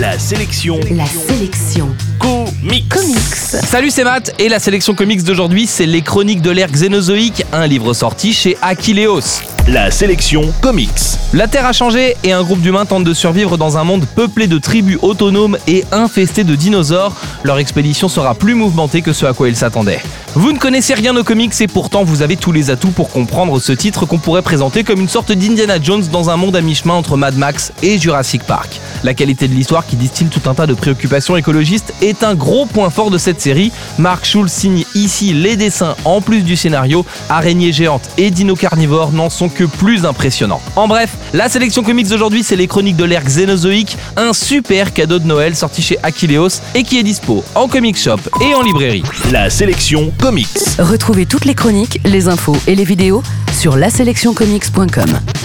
La sélection La sélection comics. comics. Salut, c'est Matt et la sélection comics d'aujourd'hui, c'est Les Chroniques de l'ère Xénozoïque, un livre sorti chez Aquileos. La sélection comics. La Terre a changé et un groupe d'humains tente de survivre dans un monde peuplé de tribus autonomes et infesté de dinosaures. Leur expédition sera plus mouvementée que ce à quoi ils s'attendaient. Vous ne connaissez rien aux comics et pourtant vous avez tous les atouts pour comprendre ce titre qu'on pourrait présenter comme une sorte d'Indiana Jones dans un monde à mi-chemin entre Mad Max et Jurassic Park. La qualité de l'histoire qui distille tout un tas de préoccupations écologistes est un gros point fort de cette série. Mark Schulz signe ici les dessins en plus du scénario. Araignées géantes et dinos carnivores n'en sont que plus impressionnants. En bref, la sélection comics d'aujourd'hui, c'est les chroniques de l'ère xénozoïque, un super cadeau de Noël sorti chez Aquileos et qui est dispo en comic shop et en librairie. La sélection comics. Retrouvez toutes les chroniques, les infos et les vidéos sur laselectioncomics.com.